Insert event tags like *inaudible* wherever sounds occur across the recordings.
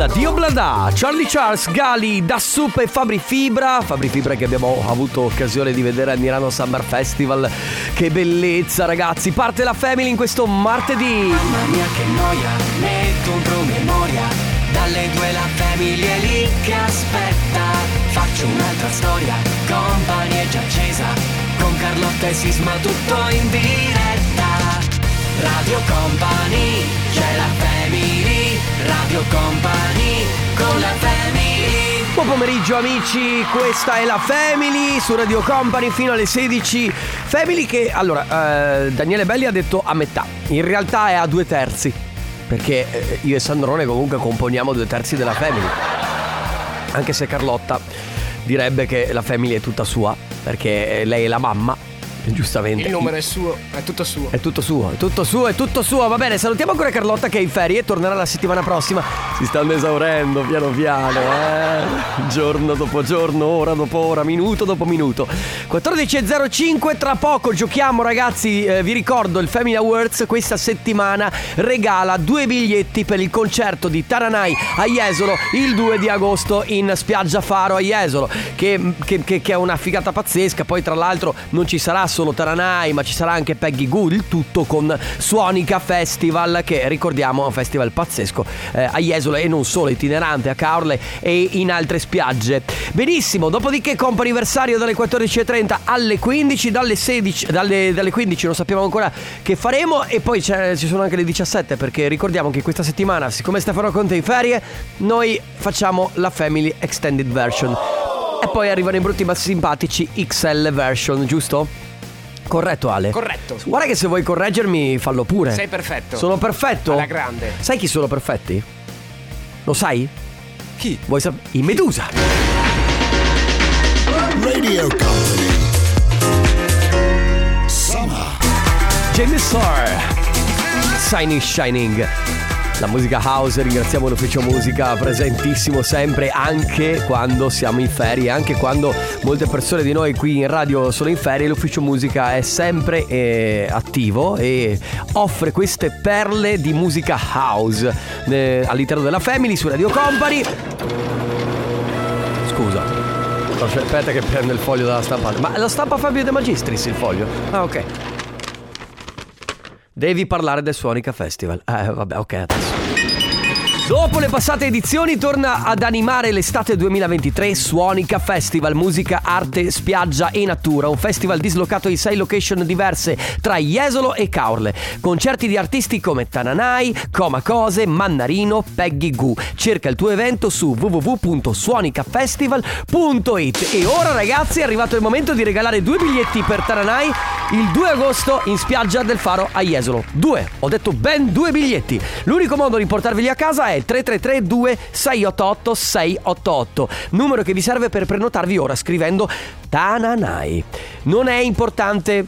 La Dio Blada, Charlie Charles, Gali, Dassup e Fabri Fibra. Fabri Fibra che abbiamo avuto occasione di vedere al Milano Summer Festival. Che bellezza, ragazzi! Parte la Family in questo martedì. Mamma mia che noia, metto un promemoria Dalle due la famiglia è lì che aspetta Faccio un'altra storia, compagnia è già accesa Con Carlotta e Sisma tutto in diretta Radio Company, c'è la family Radio Company, con la family Buon pomeriggio amici, questa è la Family su Radio Company fino alle 16. Family che, allora, eh, Daniele Belli ha detto a metà, in realtà è a due terzi, perché eh, io e Sandrone comunque componiamo due terzi della Family. Anche se Carlotta direbbe che la Family è tutta sua, perché lei è la mamma, giustamente. Il numero è suo, è tutto suo. È tutto suo, è tutto suo, è tutto suo. Va bene, salutiamo ancora Carlotta che è in ferie e tornerà la settimana prossima. Si stanno esaurendo piano piano, eh. Giorno dopo giorno, ora dopo ora, minuto dopo minuto. 14.05, tra poco giochiamo ragazzi. Eh, vi ricordo il Family Awards questa settimana regala due biglietti per il concerto di Taranai a Jesolo il 2 di agosto in spiaggia Faro a Jesolo. Che, che- che- che è una figata pazzesca. Poi tra l'altro non ci sarà solo Taranai, ma ci sarà anche Peggy Goo, il tutto con Suonica Festival, che ricordiamo è un festival pazzesco eh, a Jesolo e non solo, itinerante a Caorle e in altre spiagge. Benissimo, dopodiché compo anniversario dalle 14.30 alle 15, dalle 16, dalle, dalle 15 non sappiamo ancora che faremo e poi ci sono anche le 17 perché ricordiamo che questa settimana, siccome Stefano Conte è in ferie, noi facciamo la Family Extended Version. E poi arrivano i brutti ma simpatici XL version, giusto? Corretto Ale? Corretto. Guarda che se vuoi correggermi fallo pure. Sei perfetto. Sono perfetto? Alla grande. Sai chi sono perfetti? Lo sai? Chi? Vuoi sapere? I Medusa. Radio Company. Summer. James Starr. Shiny Shining. La musica house, ringraziamo l'ufficio musica presentissimo sempre anche quando siamo in ferie, anche quando molte persone di noi qui in radio sono in ferie, l'ufficio musica è sempre eh, attivo e offre queste perle di musica house eh, all'interno della Family su Radio Company. Scusa. Aspetta che prende il foglio dalla stampante. Ma la stampa Fabio De Magistris il foglio? Ah, ok. Devi parlare del Suonica Festival. Eh, vabbè, ok, adesso. Dopo le passate edizioni torna ad animare l'estate 2023 Suonica Festival, musica, arte, spiaggia e natura, un festival dislocato in sei location diverse tra Jesolo e Caorle. Concerti di artisti come Tananai, Coma Cose, Mannarino, Peggy Goo. Cerca il tuo evento su www.suonicafestival.it. E ora ragazzi è arrivato il momento di regalare due biglietti per Tananai il 2 agosto in spiaggia del Faro a Jesolo. Due, ho detto ben due biglietti. L'unico modo di portarveli a casa è il 3332 688 688, numero che vi serve per prenotarvi ora scrivendo Tananai. Non è importante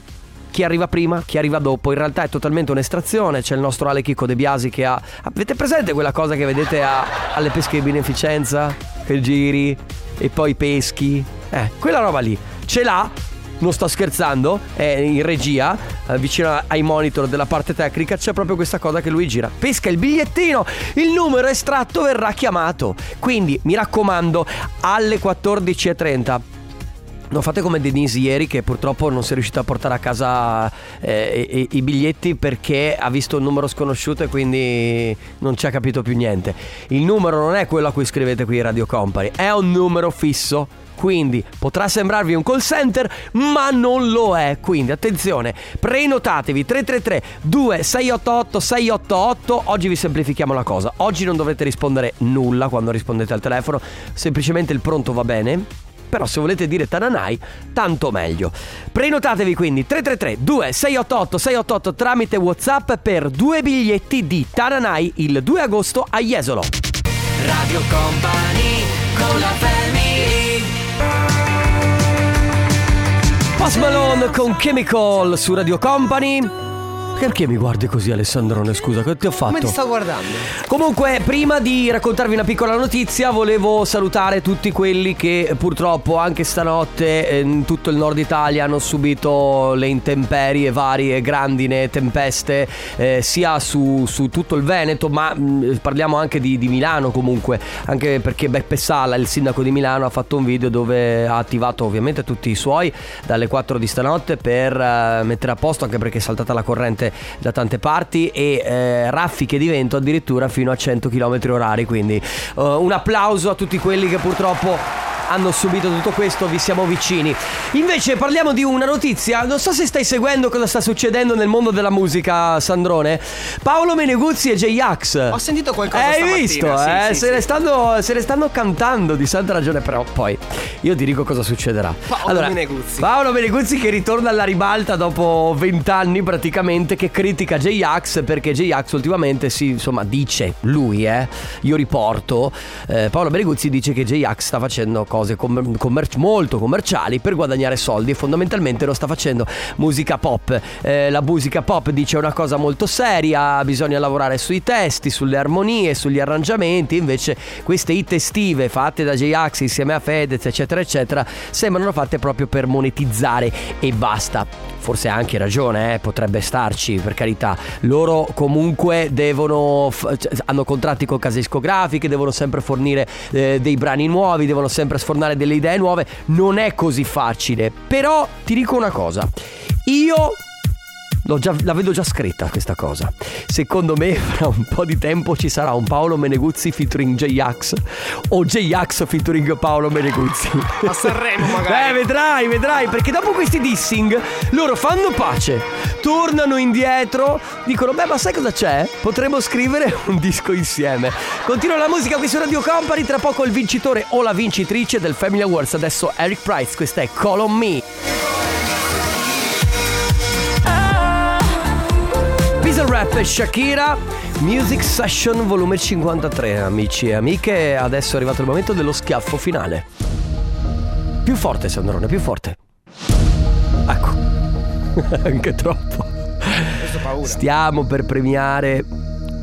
chi arriva prima, chi arriva dopo, in realtà è totalmente un'estrazione. C'è il nostro Ale Chicco De Biasi che ha. Avete presente quella cosa che vedete a- alle pesche di beneficenza? Che giri e poi peschi? Eh, quella roba lì. Ce l'ha. Non sto scherzando, è in regia, eh, vicino ai monitor della parte tecnica, c'è proprio questa cosa che lui gira. Pesca il bigliettino, il numero estratto verrà chiamato. Quindi mi raccomando, alle 14.30 non fate come Denise ieri che purtroppo non si è riuscita a portare a casa eh, i, i biglietti perché ha visto un numero sconosciuto e quindi non ci ha capito più niente. Il numero non è quello a cui scrivete qui Radio Company, è un numero fisso. Quindi potrà sembrarvi un call center, ma non lo è. Quindi attenzione, prenotatevi 333 2688 688. Oggi vi semplifichiamo la cosa. Oggi non dovrete rispondere nulla quando rispondete al telefono, semplicemente il pronto va bene. Però se volete dire Tananai, tanto meglio. Prenotatevi quindi 333 2688 688 tramite WhatsApp per due biglietti di Tananai il 2 agosto a Jesolo. Radio Company, con la family Post Malone con Chemical su Radio Company. Perché mi guardi così Alessandrone? Scusa, che ti ho fatto? Come ti sto guardando? Comunque, prima di raccontarvi una piccola notizia, volevo salutare tutti quelli che purtroppo anche stanotte eh, in tutto il nord Italia hanno subito le intemperie varie, grandine, tempeste, eh, sia su, su tutto il Veneto, ma mh, parliamo anche di, di Milano comunque, anche perché Beppe Sala, il sindaco di Milano, ha fatto un video dove ha attivato ovviamente tutti i suoi dalle 4 di stanotte per eh, mettere a posto, anche perché è saltata la corrente da tante parti e eh, raffiche di vento addirittura fino a 100 km orari. Quindi eh, un applauso a tutti quelli che purtroppo hanno subito tutto questo, vi siamo vicini. Invece parliamo di una notizia, non so se stai seguendo cosa sta succedendo nel mondo della musica, Sandrone. Paolo Meneguzzi e J-Ax. Ho sentito qualcosa Hai stamattina, visto? sì, eh? sì, se, sì. Ne stanno, se ne stanno cantando di santa ragione, però poi io ti dico cosa succederà. Paolo Meneguzzi. Paolo Meneguzzi che ritorna alla ribalta dopo vent'anni praticamente, che critica J-Ax perché J-Ax ultimamente si, insomma, dice lui, eh, io riporto, eh, Paolo Meneguzzi dice che J-Ax sta facendo cose commer- commer- molto commerciali per guadagnare soldi e fondamentalmente lo sta facendo musica pop. Eh, la musica pop dice una cosa molto seria, bisogna lavorare sui testi, sulle armonie, sugli arrangiamenti, invece queste hit estive fatte da J-Ax insieme a Fedez eccetera eccetera sembrano fatte proprio per monetizzare e basta. Forse ha anche ragione, eh, potrebbe starci per carità. Loro comunque devono f- hanno contratti con case discografiche, devono sempre fornire eh, dei brani nuovi, devono sempre sfornare delle idee nuove. Non è così facile. Però ti dico una cosa. Io già- la vedo già scritta questa cosa. Secondo me *laughs* fra un po' di tempo ci sarà un Paolo Meneguzzi featuring J-Ax o J-Ax featuring Paolo Meneguzzi. A Sanremo magari. Eh, vedrai, vedrai, perché dopo questi dissing loro fanno pace, tornano indietro, dicono "Beh, ma sai cosa c'è? Potremmo scrivere *laughs* un disco insieme". Continua la musica qui su Radio Company, tra poco il vincitore o la vincitrice del Family Awards, adesso Eric Price, questa è Call on Me. Rap e Shakira Music Session volume 53 amici e amiche. Adesso è arrivato il momento dello schiaffo finale. Più forte Sandrone più forte. Ecco. *laughs* Anche troppo. Stiamo per premiare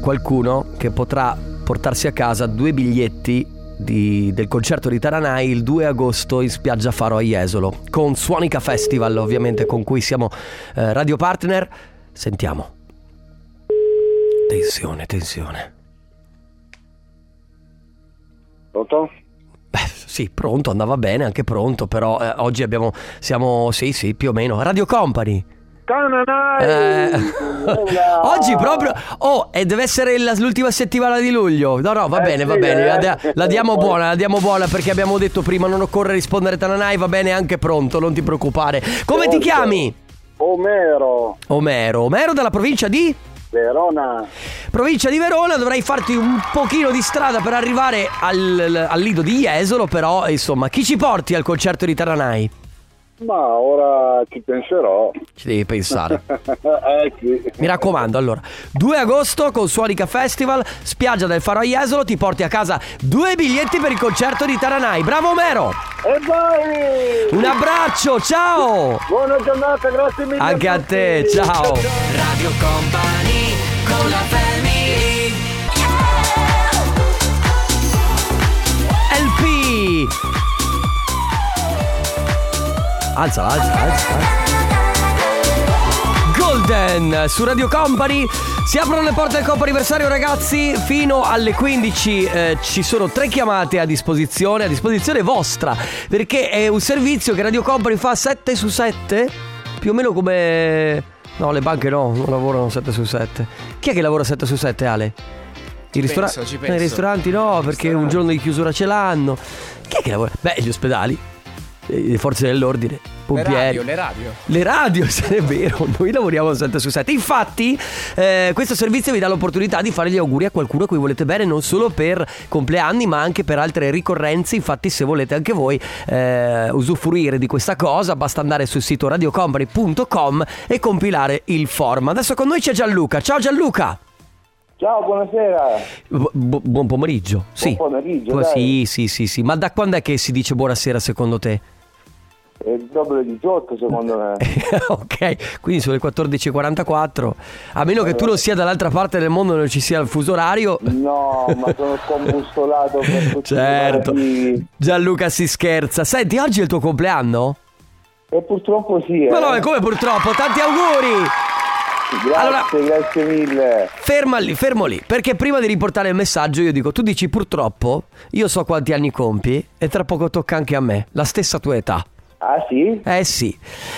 qualcuno che potrà portarsi a casa due biglietti di- del concerto di Taranai il 2 agosto in spiaggia Faro a Jesolo con Suonica Festival ovviamente con cui siamo eh, radio partner. Sentiamo tensione tensione Pronto? Beh, sì, pronto, andava bene, anche pronto, però eh, oggi abbiamo, siamo, sì, sì, più o meno, Radio Company. Eh, *laughs* oggi proprio, oh, e deve essere la- l'ultima settimana di luglio. No, no, va Eh bene, va sì, bene, eh. la, dia- la diamo buona, la diamo buona perché abbiamo detto prima non occorre rispondere Tananai, va bene, anche pronto, non ti preoccupare. Come ti chiami? Omero, Omero, Omero dalla provincia di? Verona. Provincia di Verona, dovrei farti un pochino di strada per arrivare al, al lido di Jesolo, però insomma, chi ci porti al concerto di Taranai? Ma ora ci penserò. Ci devi pensare. *laughs* eh sì. Mi raccomando, allora, 2 agosto con Suonica Festival, spiaggia del Faro a Jesolo, ti porti a casa due biglietti per il concerto di Taranai. Bravo Omero! E vai! Un abbraccio, ciao! Buona giornata, grazie mille. Anche a te, tutti. ciao! Radio Company con la family LP! Alza, alza, alza. Golden su Radio Company. Si aprono le porte del Coppa Anniversario ragazzi, fino alle 15 eh, ci sono tre chiamate a disposizione, a disposizione vostra, perché è un servizio che Radio Company fa 7 su 7, più o meno come... No, le banche no, non lavorano 7 su 7. Chi è che lavora 7 su 7 Ale? I, ristora- penso. I ristoranti no, perché un giorno di chiusura ce l'hanno. Chi è che lavora? Beh, gli ospedali, le forze dell'ordine, Le pompieri. radio, le radio. Le radio, *laughs* se è vero, noi lavoriamo 7 su 7. Infatti, eh, questo servizio vi dà l'opportunità di fare gli auguri a qualcuno a cui volete bene, non solo per compleanni, ma anche per altre ricorrenze. Infatti, se volete anche voi eh, usufruire di questa cosa, basta andare sul sito radiocompany.com e compilare il form. Adesso con noi c'è Gianluca. Ciao Gianluca! Ciao, buonasera. Bu- bu- buon pomeriggio. Sì. pomeriggio, Pu- dai. Sì, sì, sì, sì. Ma da quando è che si dice buonasera secondo te? È il doppio di 18 secondo me. *laughs* ok, quindi sono le 14.44. A meno che tu non sia dall'altra parte del mondo non ci sia il fuso orario. No, ma sono scombustolato *laughs* Certo. Gianluca si scherza. Senti, oggi è il tuo compleanno? E purtroppo sì. Eh. Ma no, e come purtroppo? Tanti auguri! Grazie, allora- grazie mille. Ferma lì, fermo lì. Perché prima di riportare il messaggio io dico, tu dici purtroppo, io so quanti anni compi e tra poco tocca anche a me, la stessa tua età. Ah sì? Eh sì,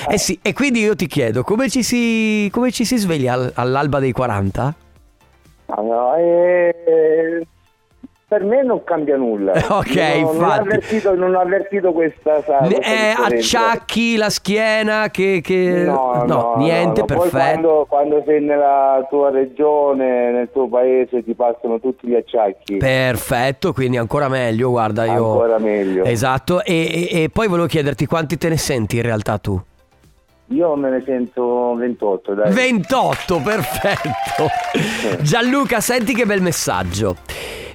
eh sì. E quindi io ti chiedo, come ci si, come ci si sveglia al- all'alba dei 40? Ah, no, eh, per me non cambia nulla. *laughs* Ok, non, non ho infatti. avvertito, non ho avvertito questa sa- Ne- questa eh, acciacchi la schiena che... che- No, no, niente, no, no. Poi perfetto. quando, quando sei nella tua regione, nel tuo paese, ti passano tutti gli acciacchi. Perfetto, quindi ancora meglio, guarda io... Ancora meglio. Esatto, e, e- e poi volevo chiederti quanti te ne senti in realtà tu? Io me ne sento 28, dai. 28, perfetto. Gianluca, senti che bel messaggio.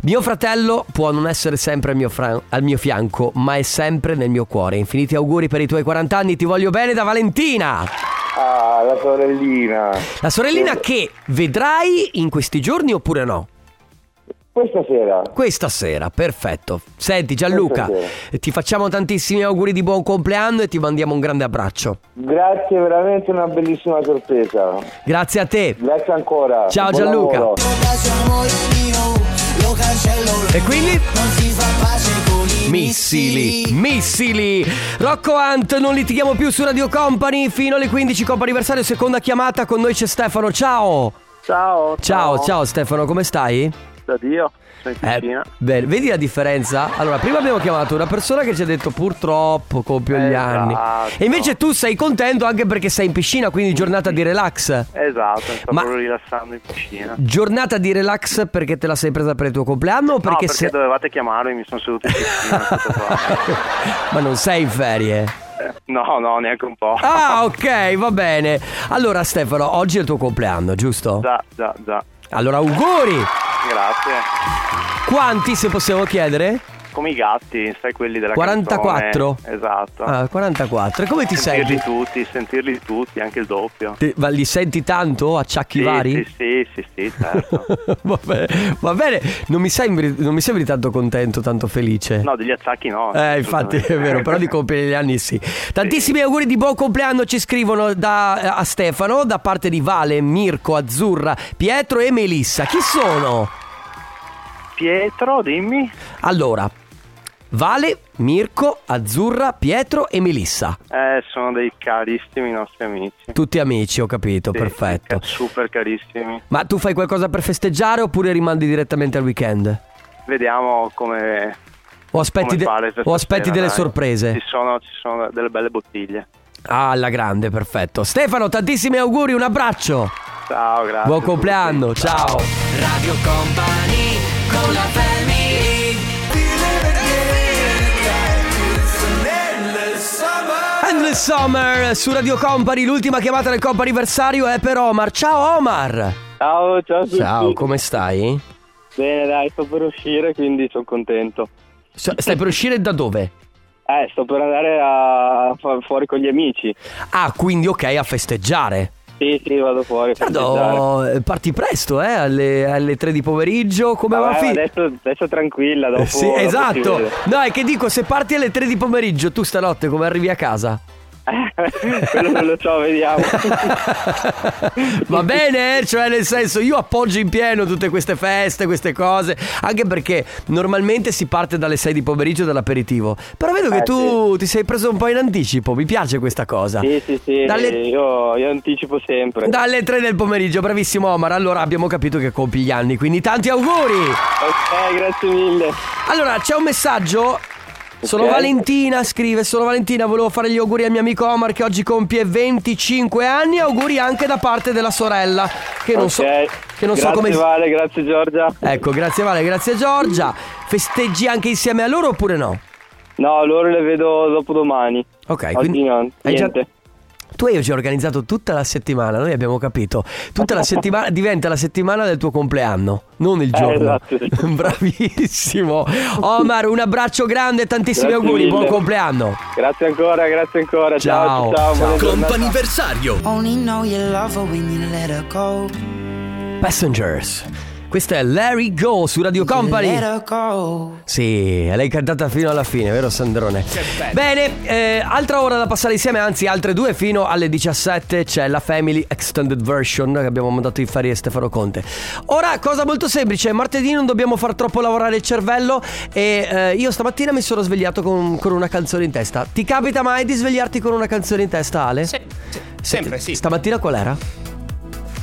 Mio fratello può non essere sempre al mio, fra- al mio fianco, ma è sempre nel mio cuore. Infiniti auguri per i tuoi 40 anni, ti voglio bene da Valentina. Ah, la sorellina. La sorellina che vedrai in questi giorni oppure no? Questa sera. Questa sera, perfetto. Senti Gianluca, ti facciamo tantissimi auguri di buon compleanno e ti mandiamo un grande abbraccio. Grazie, veramente una bellissima sorpresa. Grazie a te. Grazie ancora. Ciao, Buon Gianluca. lavoro. E quindi? Missili, missili. Rocco Hunt, non litighiamo più su Radio Company fino alle 15 comp'anniversario, seconda chiamata, con noi c'è Stefano. Ciao. Ciao. Ciao, ciao Stefano, come stai? Da Dio. Eh, bene, vedi la differenza? Allora, prima abbiamo chiamato una persona che ci ha detto purtroppo compio gli anni. Esatto. E invece tu sei contento anche perché sei in piscina, quindi giornata di relax. Esatto, mi sto Ma- proprio rilassando in piscina. Giornata di relax perché te la sei presa per il tuo compleanno o no, perché, perché se- dovevate chiamarmi, mi sono seduto in piscina. *laughs* Ma non sei in ferie. Eh, No, no, neanche un po'. Ah, ok, va bene. Allora, Stefano, oggi è il tuo compleanno, giusto? Già, già, già. Allora, auguri! Grazie. Quanti, se possiamo chiedere? Come i gatti, sai quelli della 44? canzone. Esatto. Ah, 44. E come ti sentirli senti? tutti, sentirli tutti, anche il doppio. Ti- ma li senti tanto? Acciacchi Sì, vari? sì, sì, sì, sì, certo. *laughs* va bene, va bene. Non mi, sembri, non mi sembri tanto contento, tanto felice. No, degli acciacchi no. Eh, infatti è vero, però di compiere gli anni sì. Tantissimi auguri di buon compleanno ci scrivono da, a Stefano, da parte di Vale, Mirko, Azzurra, Pietro e Melissa. Chi sono? Pietro, dimmi. Allora, Vale, Mirko, Azzurra, Pietro e Melissa. Eh, sono dei carissimi nostri amici. Tutti amici, ho capito, Sì, perfetto. Super carissimi. Ma tu fai qualcosa per festeggiare oppure rimandi direttamente al weekend? Vediamo come, O aspetti, come de- fare per o aspetti delle sorprese? Ci sono, ci sono delle belle bottiglie. Ah, alla grande, perfetto. Stefano, tantissimi auguri, un abbraccio. Ciao, grazie. Buon compleanno, ciao. Radio Company con la family Endless Summer su Radio Company, l'ultima chiamata del comp'anniversario è per Omar. Ciao Omar. Ciao, ciao a tutti. Ciao, come stai? Bene, dai, sto per uscire, quindi sono contento. S- Stai per uscire da dove? Eh, sto per andare a fuori con gli amici. Ah, quindi ok, a festeggiare. Sì, sì, vado fuori. Guarda, eh, parti presto, eh, alle, alle 3 di pomeriggio, come va Vabbè, fi- adesso, adesso tranquilla, dopo, sì, dopo esatto. No, è che dico, se parti alle 3 di pomeriggio, tu stanotte come arrivi a casa? Quello non lo so, vediamo. *laughs* Va bene, eh? cioè nel senso io appoggio in pieno tutte queste feste, queste cose, anche perché normalmente si parte dalle 6 di pomeriggio dall'aperitivo. Però vedo che Eh, tu ti sei preso un po' in anticipo, mi piace questa cosa. Sì, sì, sì, Dalle- io, io anticipo sempre. Dalle 3 del pomeriggio, bravissimo Omar. Allora abbiamo capito che compi gli anni, quindi tanti auguri. Ok, grazie mille. Allora, c'è un messaggio. Sono Ok. Valentina, scrive, sono Valentina, volevo fare gli auguri al mio amico Omar che oggi compie 25 anni, auguri anche da parte della sorella, che non ok, so che non so grazie come Vale, grazie Giorgia. Ecco, grazie Vale, grazie Giorgia. Festeggi anche insieme a loro oppure no? No, loro le vedo dopo domani. Ok, Oggi quindi hai già, niente. Tu hai oggi organizzato tutta la settimana, noi abbiamo capito. Tutta la settimana diventa la settimana del tuo compleanno, non il Eh, giorno. esatto, sì. *laughs* Bravissimo. Omar, un abbraccio grande, tantissimi Grazie auguri, buon mille. compleanno. Grazie ancora, grazie ancora. Ciao. Ciao, ciao. Ciao. Comp'anniversario Only know you love her when you let her go. Passengers. Questa è Larry Go su Radio Company. Sì, l'hai cantata fino alla fine, vero Sandrone? Bene, eh, altra ora da passare insieme, anzi altre due fino alle 17 c'è la Family Extended Version che abbiamo mandato in Fari e Stefano Conte. Ora, cosa molto semplice, martedì non dobbiamo far troppo lavorare il cervello e eh, io stamattina mi sono svegliato con, con una canzone in testa. Ti capita mai di svegliarti con una canzone in testa, Ale? Sì, sì, sempre sì. Stamattina qual era?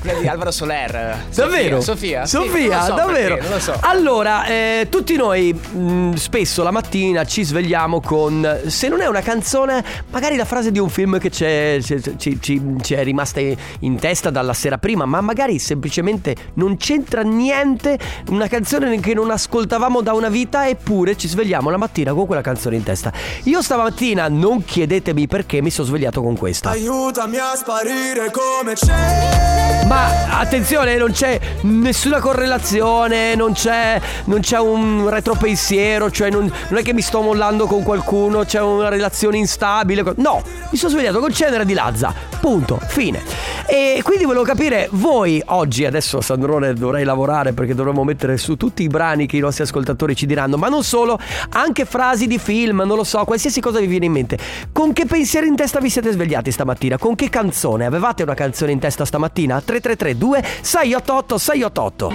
Quella di Alvaro Soler. Davvero? Sofia? Sì, Sofia, non lo so davvero? perché, non lo so. Allora, eh, tutti noi mh, spesso la mattina ci svegliamo con, se non è una canzone, magari la frase di un film che c'è- c'è- ci, ci- ci è rimasta in testa dalla sera prima, ma magari semplicemente non c'entra niente, una canzone che non ascoltavamo da una vita, eppure ci svegliamo la mattina con quella canzone in testa. Io stamattina, non chiedetemi perché, mi sono svegliato con questa. Aiutami a sparire come c'è. Ma attenzione, non c'è nessuna correlazione, non c'è, non c'è un retropensiero, cioè non, non è che mi sto mollando con qualcuno, c'è una relazione instabile. No, mi sono svegliato con cenere di Lazza. Punto, fine. E quindi volevo capire, voi oggi, adesso Sandrone dovrei lavorare perché dovremmo mettere su tutti i brani che i nostri ascoltatori ci diranno, ma non solo, anche frasi di film, non lo so, qualsiasi cosa vi viene in mente. Con che pensieri in testa vi siete svegliati stamattina? Con che canzone? Avevate una canzone in testa stamattina? 3332 688 688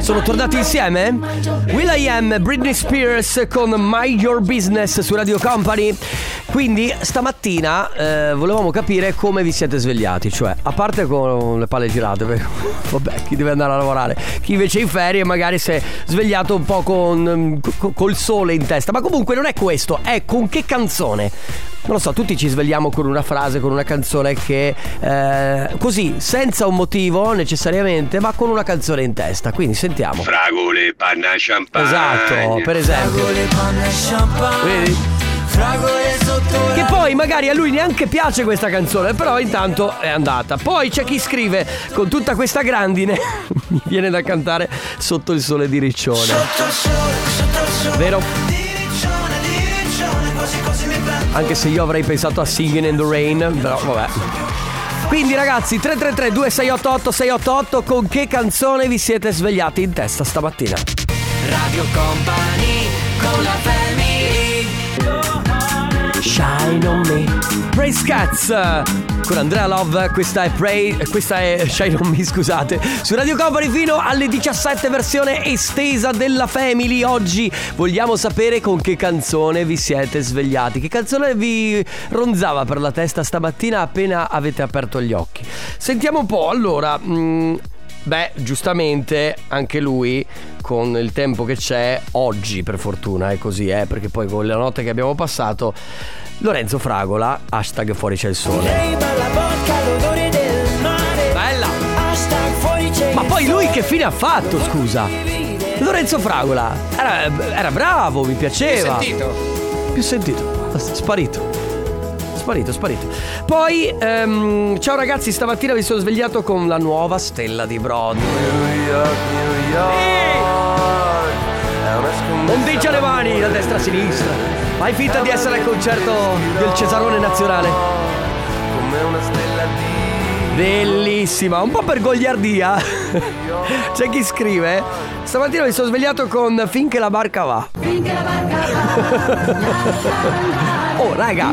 Sono tornati insieme? Will I Am, Britney Spears con My Your Business su Radio Company. Quindi stamattina eh, volevamo capire come vi siete svegliati, cioè a parte con le palle girate, perché, *laughs* vabbè, chi deve andare a lavorare, chi invece è in ferie magari si è svegliato un po' con, co- col sole in testa, ma comunque non è questo, è con che canzone. Non lo so, tutti ci svegliamo con una frase, con una canzone che eh, così, senza un motivo necessariamente, ma con una canzone in testa. Quindi sentiamo. Fragole, panna, champagne Esatto, per esempio. Fragole, panna champagne. Vedi? Fragole sotto Che poi magari a lui neanche piace questa canzone, però intanto è andata. Poi c'è chi scrive con tutta questa grandine, *laughs* mi viene da cantare sotto il sole di Riccione. Sotto il sole, sotto il sole. Vero? Di riccione, di riccione, quasi quasi. Anche se io avrei pensato a Singing in the Rain, però vabbè. Quindi ragazzi, 333 2688 688 con che canzone vi siete svegliati in testa stamattina? Radio Company con la family. Shine on me. Praise Cats con Andrea Love, questa è Pray, questa è Shine on me, scusate. Su Radio Company fino alle 17 versione estesa della Family. Oggi vogliamo sapere con che canzone vi siete svegliati. Che canzone vi ronzava per la testa stamattina appena avete aperto gli occhi. Sentiamo un po', allora, mm, Beh, giustamente anche lui con il tempo che c'è oggi, per fortuna è così, eh, perché poi con la notte che abbiamo passato Lorenzo Fragola, hashtag fuori c'è il sole. Bella! Ma poi lui che fine ha fatto, scusa? Lorenzo Fragola era, era bravo, mi piaceva. Sentito? Più sentito, sparito. Sparito, sparito. Poi, ehm, ciao ragazzi, stamattina mi sono svegliato con la nuova stella di Broadway. Ondeggia le mani da destra a sinistra. Fai finta di essere al concerto del Cesarone Nazionale. Bellissima, un po' per gogliardia. C'è chi scrive: Stamattina mi sono svegliato con Finché la barca va. *laughs* Oh, raga,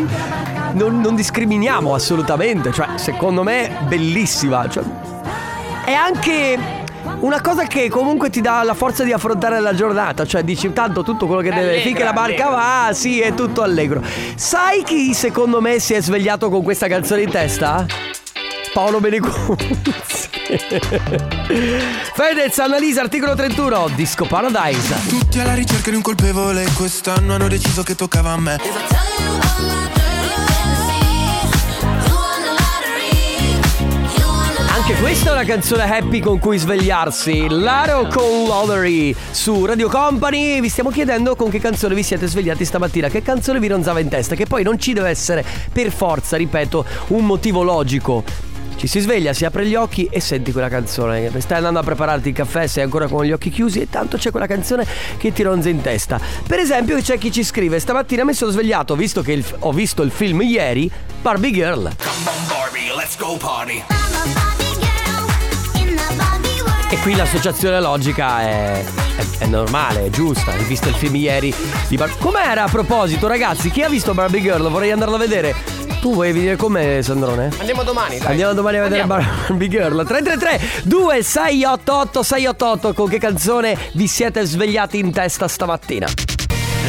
non, non discriminiamo assolutamente. Cioè, secondo me, bellissima. Cioè, è anche una cosa che comunque ti dà la forza di affrontare la giornata. Cioè, dici tanto tutto quello che deve. Finché la barca va, sì, è tutto allegro. Sai chi secondo me si è svegliato con questa canzone in testa? Paolo Benecuzzi. *laughs* Fedez, Annalisa, articolo 31, Disco Paradise. Tutti alla ricerca di un colpevole. Quest'anno hanno deciso che toccava a me. Anche questa è una canzone happy con cui svegliarsi. Laro con Lovery su Radio Company. Vi stiamo chiedendo con che canzone vi siete svegliati stamattina. Che canzone vi ronzava in testa? Che poi non ci deve essere per forza, ripeto, un motivo logico. Ci si sveglia, si apre gli occhi e senti quella canzone. Stai andando a prepararti il caffè, sei ancora con gli occhi chiusi e tanto c'è quella canzone che ti ronza in testa. Per esempio, c'è chi ci scrive: Stamattina mi sono svegliato, visto che il- ho visto il film ieri, Barbie Girl. E qui l'associazione logica è, è- è normale, è giusta. Hai visto il film ieri di Barbie. Com'era a proposito, ragazzi? Chi ha visto Barbie Girl? Vorrei andarlo a vedere. Tu vuoi venire con me, Sandrone? Andiamo domani, dai. Andiamo domani a vedere Andiamo. Barbie Girl 333 2688 688 Con che canzone vi siete svegliati in testa stamattina?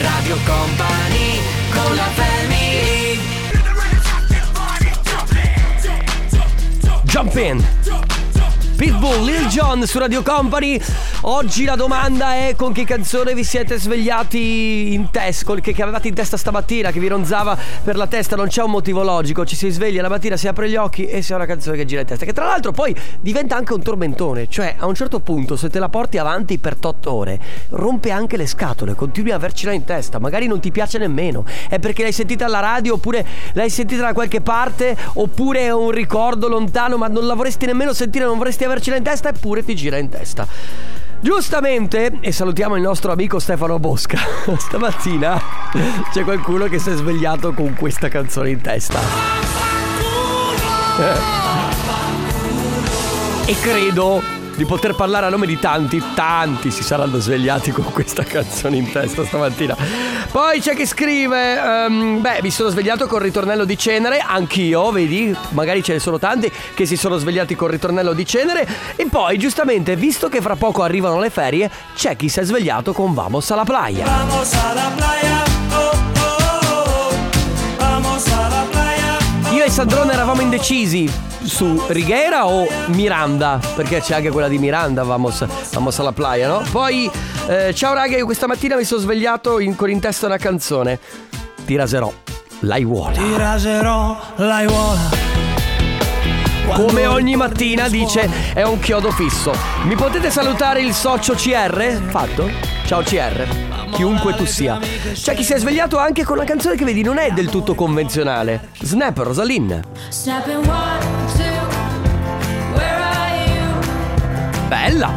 Radio Company con la family Jump in Pitbull, Lil Jon su Radio Company. Oggi la domanda è con che canzone vi siete svegliati in testa che, che avevate in testa stamattina Che vi ronzava per la testa Non c'è un motivo logico. Ci si sveglia la mattina, si apre gli occhi E si ha una canzone che gira in testa Che tra l'altro poi diventa anche un tormentone Cioè a un certo punto se te la porti avanti per 8 ore Rompe anche le scatole Continui a avercela in testa Magari non ti piace nemmeno. È perché l'hai sentita alla radio Oppure l'hai sentita da qualche parte Oppure è un ricordo lontano Ma non la vorresti nemmeno sentire Non vorresti avercela in testa Eppure ti gira in testa. Giustamente, e salutiamo il nostro amico Stefano Bosca, *laughs* stamattina c'è qualcuno che si è svegliato con questa canzone in testa. E credo di poter parlare a nome di tanti, tanti si saranno svegliati con questa canzone in testa stamattina. Poi c'è chi scrive, ehm, beh, mi sono svegliato col ritornello di cenere, anch'io, vedi, magari ce ne sono tanti che si sono svegliati col ritornello di cenere. E poi, giustamente, visto che fra poco arrivano le ferie, c'è chi si è svegliato con Vamos alla playa. Io e Sandrone eravamo indecisi su Righiera o Miranda, perché c'è anche quella di Miranda, vamos, vamos alla playa, no? Poi, eh, ciao raga, io questa mattina mi sono svegliato in- con in testa una canzone. Ti raserò, l'aiuola. Ti raserò l'aiuola Come ogni mattina dice, è un chiodo fisso. Mi potete salutare il socio CR? Fatto? Ciao CR, chiunque tu sia. C'è chi si è svegliato anche con una canzone che vedi non è del tutto convenzionale. Snap, Rosalind. Bella.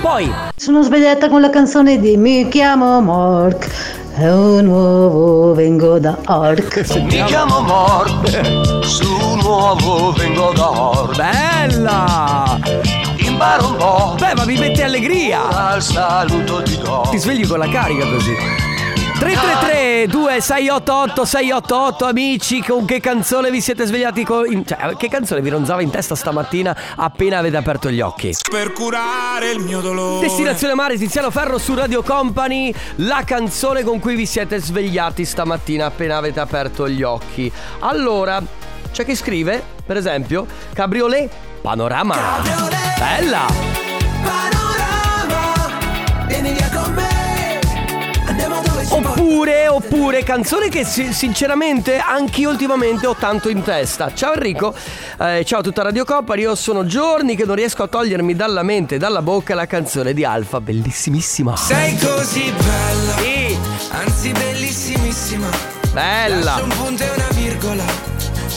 Poi, Sono svegliata con la canzone di Mi chiamo Mork. È un uovo, vengo da Ork. mi chiamo Mork. Su nuovo vengo da Or. Bella. Imparo un po'. Beh, ma mi mette allegria. Al saluto ti do. Ti svegli con la carica così. 333 2688 688 amici con che canzone vi siete svegliati con... in- cioè che canzone vi ronzava in testa stamattina appena avete aperto gli occhi Per curare il mio dolore Destinazione Mare Tiziano Ferro su Radio Company La canzone con cui vi siete svegliati stamattina appena avete aperto gli occhi Allora, c'è chi scrive, per esempio Cabriolet Panorama. Bella. Oppure, oppure, canzone che si- sinceramente anch'io ultimamente ho tanto in testa. Ciao Enrico, eh, ciao a tutta Radio Company, io sono giorni che non riesco a togliermi dalla mente e dalla bocca la canzone di Alfa, bellissimissima. Sei così bella. Sì, Anzi bellissimissima bella. Lascia un punto e una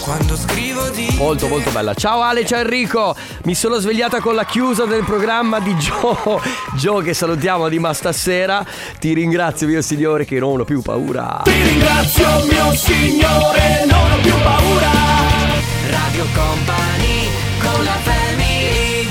Quando scrivo di Molto molto bella. Ciao Ale, ciao Enrico. Mi sono svegliata con la chiusa del programma di Joe. Joe *laughs* che salutiamo di ma stasera. Ti ringrazio mio signore che non ho più paura. Ti ringrazio mio signore, non ho più paura. Radio Company con la family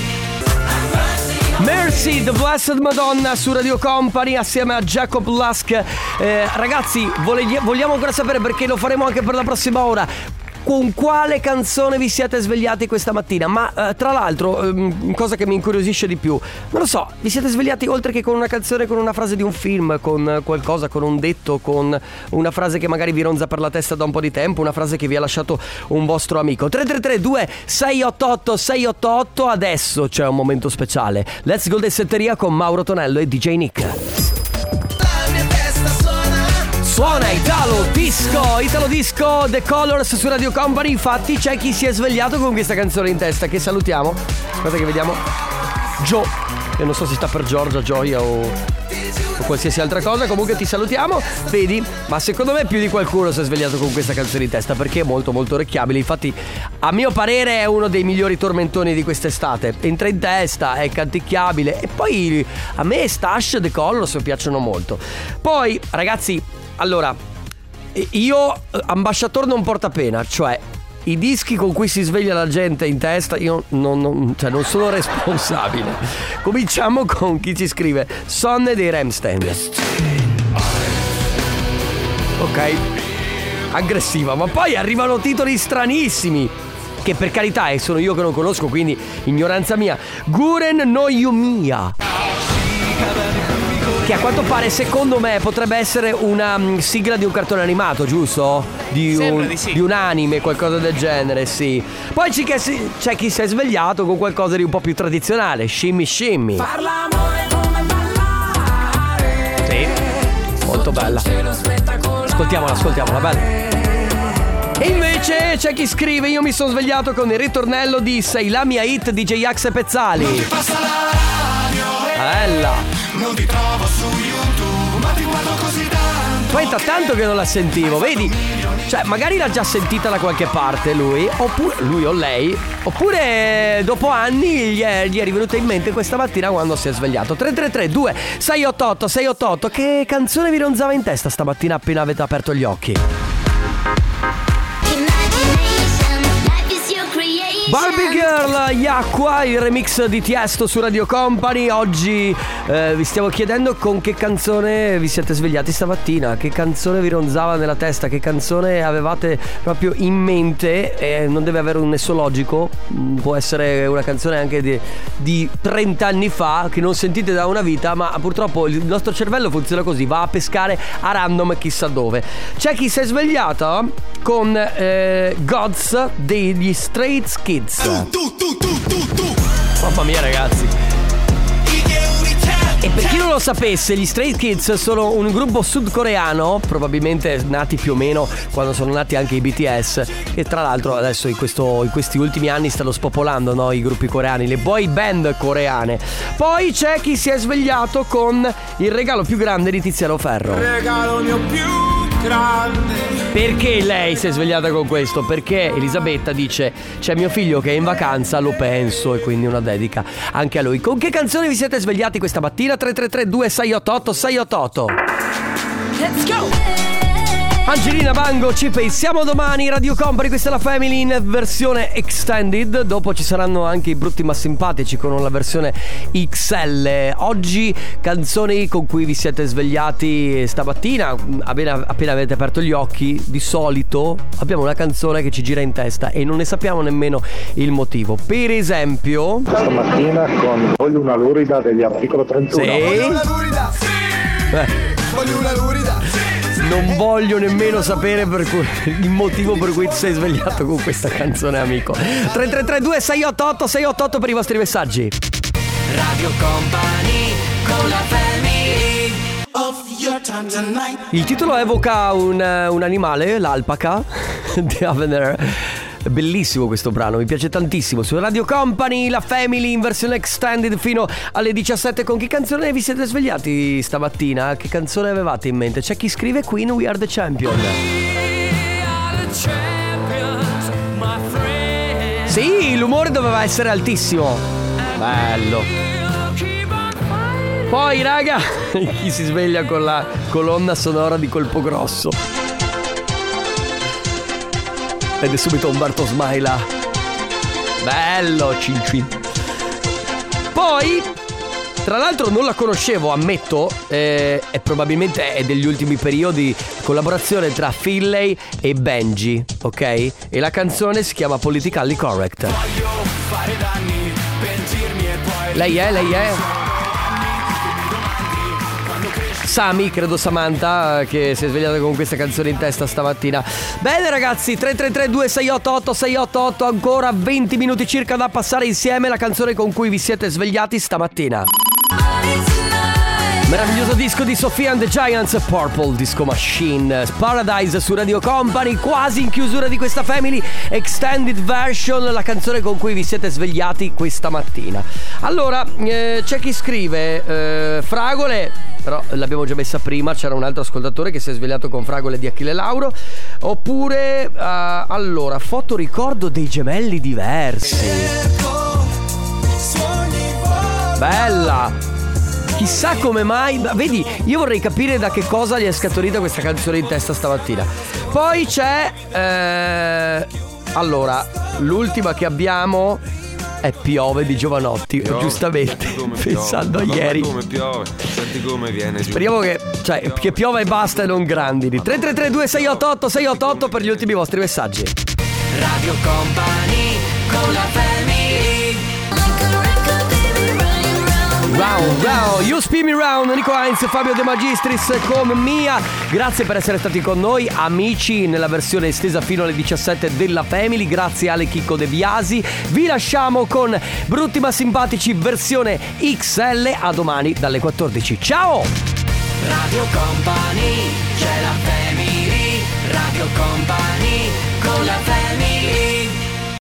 Mercy, The Blessed Madonna su Radio Company assieme a Jacob Lusk. Eh, ragazzi, vogliamo ancora sapere perché lo faremo anche per la prossima ora. Con quale canzone vi siete svegliati questa mattina? Ma eh, tra l'altro, ehm, cosa che mi incuriosisce di più, non lo so, vi siete svegliati oltre che con una canzone, con una frase di un film, con qualcosa, con un detto, con una frase che magari vi ronza per la testa da un po' di tempo, una frase che vi ha lasciato un vostro amico. 3332 688 688 adesso c'è un momento speciale. Let's go Dessetteria con Mauro Tonello e DJ Nick. Suona Italo Disco, Italo Disco, The Colors su Radio Company. Infatti c'è chi si è svegliato con questa canzone in testa. Che salutiamo. Aspetta che vediamo. Joe. Che non so se sta per Giorgia, Gioia o, o qualsiasi altra cosa. Comunque ti salutiamo. Vedi? Ma secondo me più di qualcuno si è svegliato con questa canzone in testa perché è molto molto orecchiabile. Infatti, a mio parere, è uno dei migliori tormentoni di quest'estate. Entra in testa, è canticchiabile. E poi a me Stash The Colors piacciono molto. Poi, ragazzi, allora, io eh, ambasciatore non porta pena, cioè i dischi con cui si sveglia la gente in testa, io non, non- cioè, non sono *laughs* responsabile. Cominciamo con chi ci scrive: Sonne dei Ramstein. Ok, aggressiva, ma poi arrivano titoli stranissimi. Che per carità eh, sono io che non conosco, quindi ignoranza mia. Guren no Yumiya. Che a quanto pare, secondo me, potrebbe essere una mm, sigla di un cartone animato, giusto? Di un, di sì. un anime, qualcosa del genere, sì. Poi c'è chi, si- c'è chi si è svegliato con qualcosa di un po' più tradizionale, shimmy shimmy. Sì, molto bella. Ascoltiamola, ascoltiamola, bella. E invece c'è chi scrive Io mi sono svegliato con il ritornello di Sei la mia hit di J-Ax e Pezzali Bella Non ti trovo su YouTube, ma ti guardo così tanto. Da tanto che non la sentivo Vedi? Cioè magari l'ha già sentita da qualche parte lui Oppure Lui o lei Oppure dopo anni gli è, gli è rivenuta in mente questa mattina quando si è svegliato. 333 2 688 688 Che canzone vi ronzava in testa stamattina appena avete aperto gli occhi Barbie Girl, Yacqua, il remix di Tiesto su Radio Company. Oggi eh, vi stiamo chiedendo con che canzone vi siete svegliati stamattina, che canzone vi ronzava nella testa, che canzone avevate proprio in mente. E non deve avere un nesso logico, mm, può essere una canzone anche di, di 30 anni fa che non sentite da una vita, ma purtroppo il nostro cervello funziona così, va a pescare a random chissà dove. C'è chi si è svegliato con eh, Gods degli Straight Kids. Tu, tu, tu, tu, tu. Mamma mia ragazzi. E per chi non lo sapesse, gli Stray Kids sono un gruppo sudcoreano, probabilmente nati più o meno quando sono nati anche i BTS, che tra l'altro adesso in, questo- in questi ultimi anni stanno spopolando no, i gruppi coreani, le boy band coreane. Poi c'è chi si è svegliato con il regalo più grande di Tiziano Ferro. Regalo mio più grande. Perché lei si è svegliata con questo? Perché Elisabetta dice c'è mio figlio che è in vacanza, lo penso e quindi una dedica anche a lui. Con che canzone vi siete svegliati questa mattina? 333 2688 688 Let's go! Angelina Bango, ci pensiamo domani, Radio Company, questa è la Family in versione extended, dopo ci saranno anche i brutti ma simpatici con la versione XL. Oggi canzoni con cui vi siete svegliati stamattina, appena, appena avete aperto gli occhi, di solito abbiamo una canzone che ci gira in testa e non ne sappiamo nemmeno il motivo. Per esempio... Stamattina con Voglio una lurida degli articolo 31. Sì. lurida, sì. Eh. Voglio una lurida. Non voglio nemmeno sapere per cui- il motivo per cui ti sei svegliato con questa canzone, amico. 3332 688 688 per i vostri messaggi. Radio Company con la family. Il titolo evoca un, un animale, l'alpaca *laughs* di Avener. Bellissimo questo brano, mi piace tantissimo. Su Radio Company, la Family in versione extended fino alle 17. Con che canzone vi siete svegliati stamattina? Che canzone avevate in mente? C'è chi scrive Queen We Are the Champion. Sì, l'umore doveva essere altissimo. Bello. Poi, raga, *laughs* chi si sveglia con la colonna sonora di colpo grosso? Ed è subito Umberto Smaila. Bello, cin cin. Poi, tra l'altro non la conoscevo, ammetto, eh, e probabilmente è degli ultimi periodi collaborazione tra Finlay e Benji, ok? E la canzone si chiama Politically Correct. Lei è, lei è? Sami, credo Samantha, che si è svegliata con questa canzone in testa stamattina. Bene ragazzi, 333 2688 688 ancora 20 minuti circa da passare insieme la canzone con cui vi siete svegliati stamattina. Meraviglioso disco di Sofia and the Giants, Purple Disco Machine, Paradise su Radio Company, quasi in chiusura di questa Family Extended Version, la canzone con cui vi siete svegliati questa mattina. Allora, eh, c'è chi scrive, eh, fragole, però l'abbiamo già messa prima, c'era un altro ascoltatore che si è svegliato con fragole di Achille Lauro, oppure, eh, allora, fotoricordo dei gemelli diversi. Bella! Chissà come mai, ma vedi, io vorrei capire da che cosa gli è scaturita questa canzone in testa stamattina. Poi c'è, eh, allora, l'ultima che abbiamo è Piove di Giovanotti, Piove. giustamente, Come pensando piove. a ieri. Come piove, senti come viene giù. Speriamo che, cioè, che piova e basta e non grandini. 3332 688 688 per gli ultimi vostri messaggi. Radio Company con la family Round, round, you spin me round, Nico Heinz, Fabio De Magistris con Mia. Grazie per essere stati con noi, amici, nella versione estesa fino alle 17 della Family. Grazie Ale Chicco De Biasi. Vi lasciamo con Brutti ma Simpatici versione XL. A domani dalle 14. Ciao! Radio Company, c'è la Family. Radio Company, con la Family.